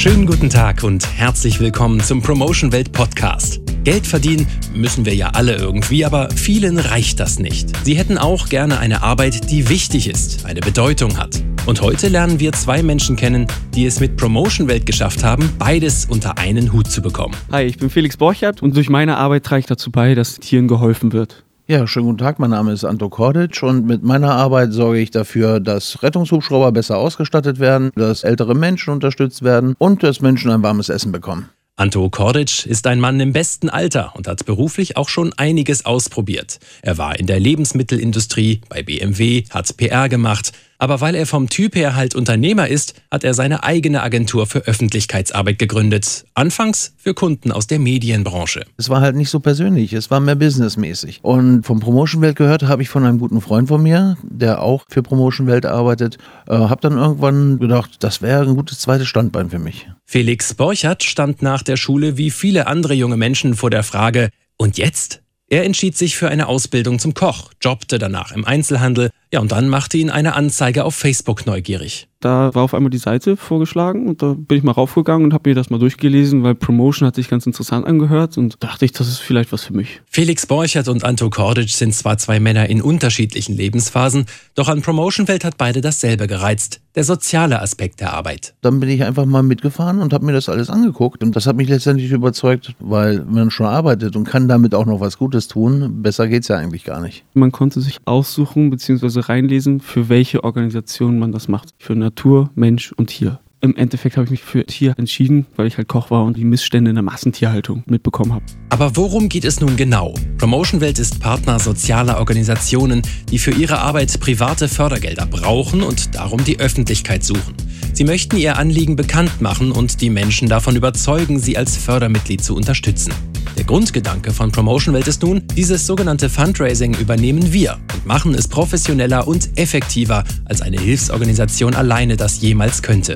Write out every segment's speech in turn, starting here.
Schönen guten Tag und herzlich willkommen zum Promotion Welt Podcast. Geld verdienen müssen wir ja alle irgendwie, aber vielen reicht das nicht. Sie hätten auch gerne eine Arbeit, die wichtig ist, eine Bedeutung hat. Und heute lernen wir zwei Menschen kennen, die es mit Promotion Welt geschafft haben, beides unter einen Hut zu bekommen. Hi, ich bin Felix Borchert und durch meine Arbeit trage ich dazu bei, dass Tieren geholfen wird. Ja, schönen guten Tag. Mein Name ist Anto Kordic und mit meiner Arbeit sorge ich dafür, dass Rettungshubschrauber besser ausgestattet werden, dass ältere Menschen unterstützt werden und dass Menschen ein warmes Essen bekommen. Anto Kordic ist ein Mann im besten Alter und hat beruflich auch schon einiges ausprobiert. Er war in der Lebensmittelindustrie, bei BMW, hat PR gemacht. Aber weil er vom Typ her halt Unternehmer ist, hat er seine eigene Agentur für Öffentlichkeitsarbeit gegründet. Anfangs für Kunden aus der Medienbranche. Es war halt nicht so persönlich, es war mehr businessmäßig. Und vom Promotion Welt gehört habe ich von einem guten Freund von mir, der auch für Promotion Welt arbeitet. Äh, habe dann irgendwann gedacht, das wäre ein gutes zweites Standbein für mich. Felix Borchert stand nach der Schule wie viele andere junge Menschen vor der Frage, und jetzt? Er entschied sich für eine Ausbildung zum Koch, jobbte danach im Einzelhandel, ja und dann machte ihn eine Anzeige auf Facebook neugierig. Da war auf einmal die Seite vorgeschlagen und da bin ich mal raufgegangen und habe mir das mal durchgelesen, weil Promotion hat sich ganz interessant angehört und dachte ich, das ist vielleicht was für mich. Felix Borchert und Anto Kordic sind zwar zwei Männer in unterschiedlichen Lebensphasen, doch an Promotion-Welt hat beide dasselbe gereizt, der soziale Aspekt der Arbeit. Dann bin ich einfach mal mitgefahren und habe mir das alles angeguckt und das hat mich letztendlich überzeugt, weil man schon arbeitet und kann damit auch noch was Gutes tun. Besser geht es ja eigentlich gar nicht. Man konnte sich aussuchen bzw. reinlesen, für welche Organisation man das macht. Für Natur, Mensch und Tier. Im Endeffekt habe ich mich für Tier entschieden, weil ich halt Koch war und die Missstände in der Massentierhaltung mitbekommen habe. Aber worum geht es nun genau? Promotion Welt ist Partner sozialer Organisationen, die für ihre Arbeit private Fördergelder brauchen und darum die Öffentlichkeit suchen. Sie möchten ihr Anliegen bekannt machen und die Menschen davon überzeugen, sie als Fördermitglied zu unterstützen. Der Grundgedanke von Promotion Welt ist nun, dieses sogenannte Fundraising übernehmen wir machen es professioneller und effektiver, als eine Hilfsorganisation alleine das jemals könnte.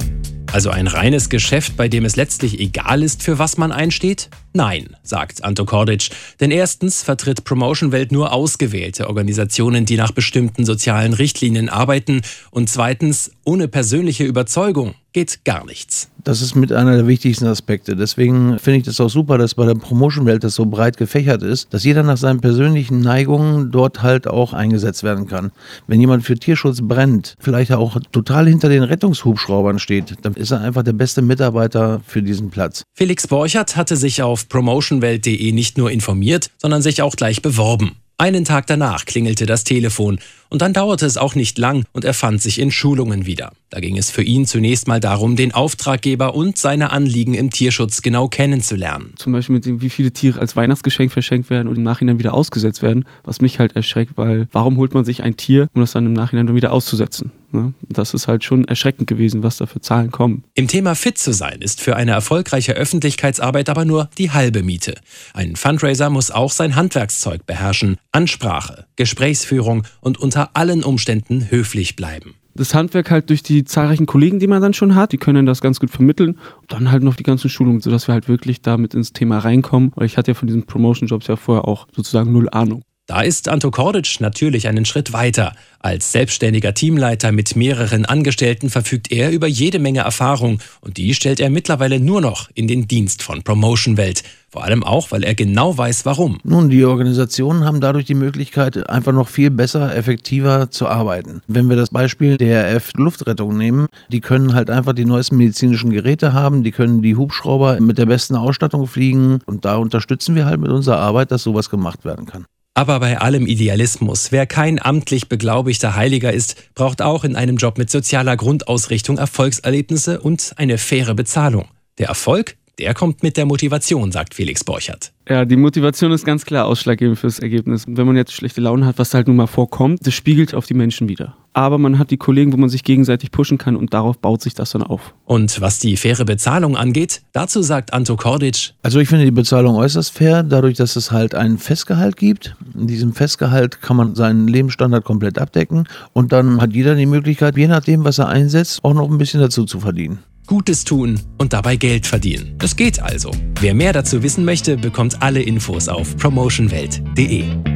Also ein reines Geschäft, bei dem es letztlich egal ist, für was man einsteht? Nein, sagt Anto Kordic. Denn erstens vertritt Promotion Welt nur ausgewählte Organisationen, die nach bestimmten sozialen Richtlinien arbeiten. Und zweitens, ohne persönliche Überzeugung geht gar nichts. Das ist mit einer der wichtigsten Aspekte. Deswegen finde ich das auch super, dass bei der Promotion-Welt das so breit gefächert ist, dass jeder nach seinen persönlichen Neigungen dort halt auch eingesetzt werden kann. Wenn jemand für Tierschutz brennt, vielleicht auch total hinter den Rettungshubschraubern steht, dann ist er einfach der beste Mitarbeiter für diesen Platz. Felix Borchert hatte sich auf promotionwelt.de nicht nur informiert, sondern sich auch gleich beworben. Einen Tag danach klingelte das Telefon und dann dauerte es auch nicht lang und er fand sich in Schulungen wieder. Da ging es für ihn zunächst mal darum, den Auftraggeber und seine Anliegen im Tierschutz genau kennenzulernen. Zum Beispiel mit dem, wie viele Tiere als Weihnachtsgeschenk verschenkt werden und im Nachhinein wieder ausgesetzt werden, was mich halt erschreckt, weil warum holt man sich ein Tier, um das dann im Nachhinein wieder auszusetzen? Ne? Das ist halt schon erschreckend gewesen, was da für Zahlen kommen. Im Thema fit zu sein ist für eine erfolgreiche Öffentlichkeitsarbeit aber nur die halbe Miete. Ein Fundraiser muss auch sein Handwerkszeug beherrschen, Ansprache, Gesprächsführung und unter allen Umständen höflich bleiben das Handwerk halt durch die zahlreichen Kollegen, die man dann schon hat, die können das ganz gut vermitteln. Und dann halt noch die ganzen Schulungen, sodass wir halt wirklich damit ins Thema reinkommen. Weil ich hatte ja von diesen Promotion-Jobs ja vorher auch sozusagen null Ahnung. Da ist Anto Kordic natürlich einen Schritt weiter. Als selbstständiger Teamleiter mit mehreren Angestellten verfügt er über jede Menge Erfahrung und die stellt er mittlerweile nur noch in den Dienst von Promotion Welt. Vor allem auch, weil er genau weiß, warum. Nun, die Organisationen haben dadurch die Möglichkeit, einfach noch viel besser, effektiver zu arbeiten. Wenn wir das Beispiel der RF Luftrettung nehmen, die können halt einfach die neuesten medizinischen Geräte haben, die können die Hubschrauber mit der besten Ausstattung fliegen und da unterstützen wir halt mit unserer Arbeit, dass sowas gemacht werden kann. Aber bei allem Idealismus, wer kein amtlich beglaubigter Heiliger ist, braucht auch in einem Job mit sozialer Grundausrichtung Erfolgserlebnisse und eine faire Bezahlung. Der Erfolg, der kommt mit der Motivation, sagt Felix Borchert. Ja, die Motivation ist ganz klar ausschlaggebend fürs Ergebnis. Wenn man jetzt schlechte Laune hat, was halt nun mal vorkommt, das spiegelt auf die Menschen wieder. Aber man hat die Kollegen, wo man sich gegenseitig pushen kann und darauf baut sich das dann auf. Und was die faire Bezahlung angeht, dazu sagt Anto Kordic. Also ich finde die Bezahlung äußerst fair, dadurch, dass es halt einen Festgehalt gibt. In diesem Festgehalt kann man seinen Lebensstandard komplett abdecken und dann hat jeder die Möglichkeit, je nachdem, was er einsetzt, auch noch ein bisschen dazu zu verdienen. Gutes tun und dabei Geld verdienen. Es geht also. Wer mehr dazu wissen möchte, bekommt alle Infos auf promotionwelt.de.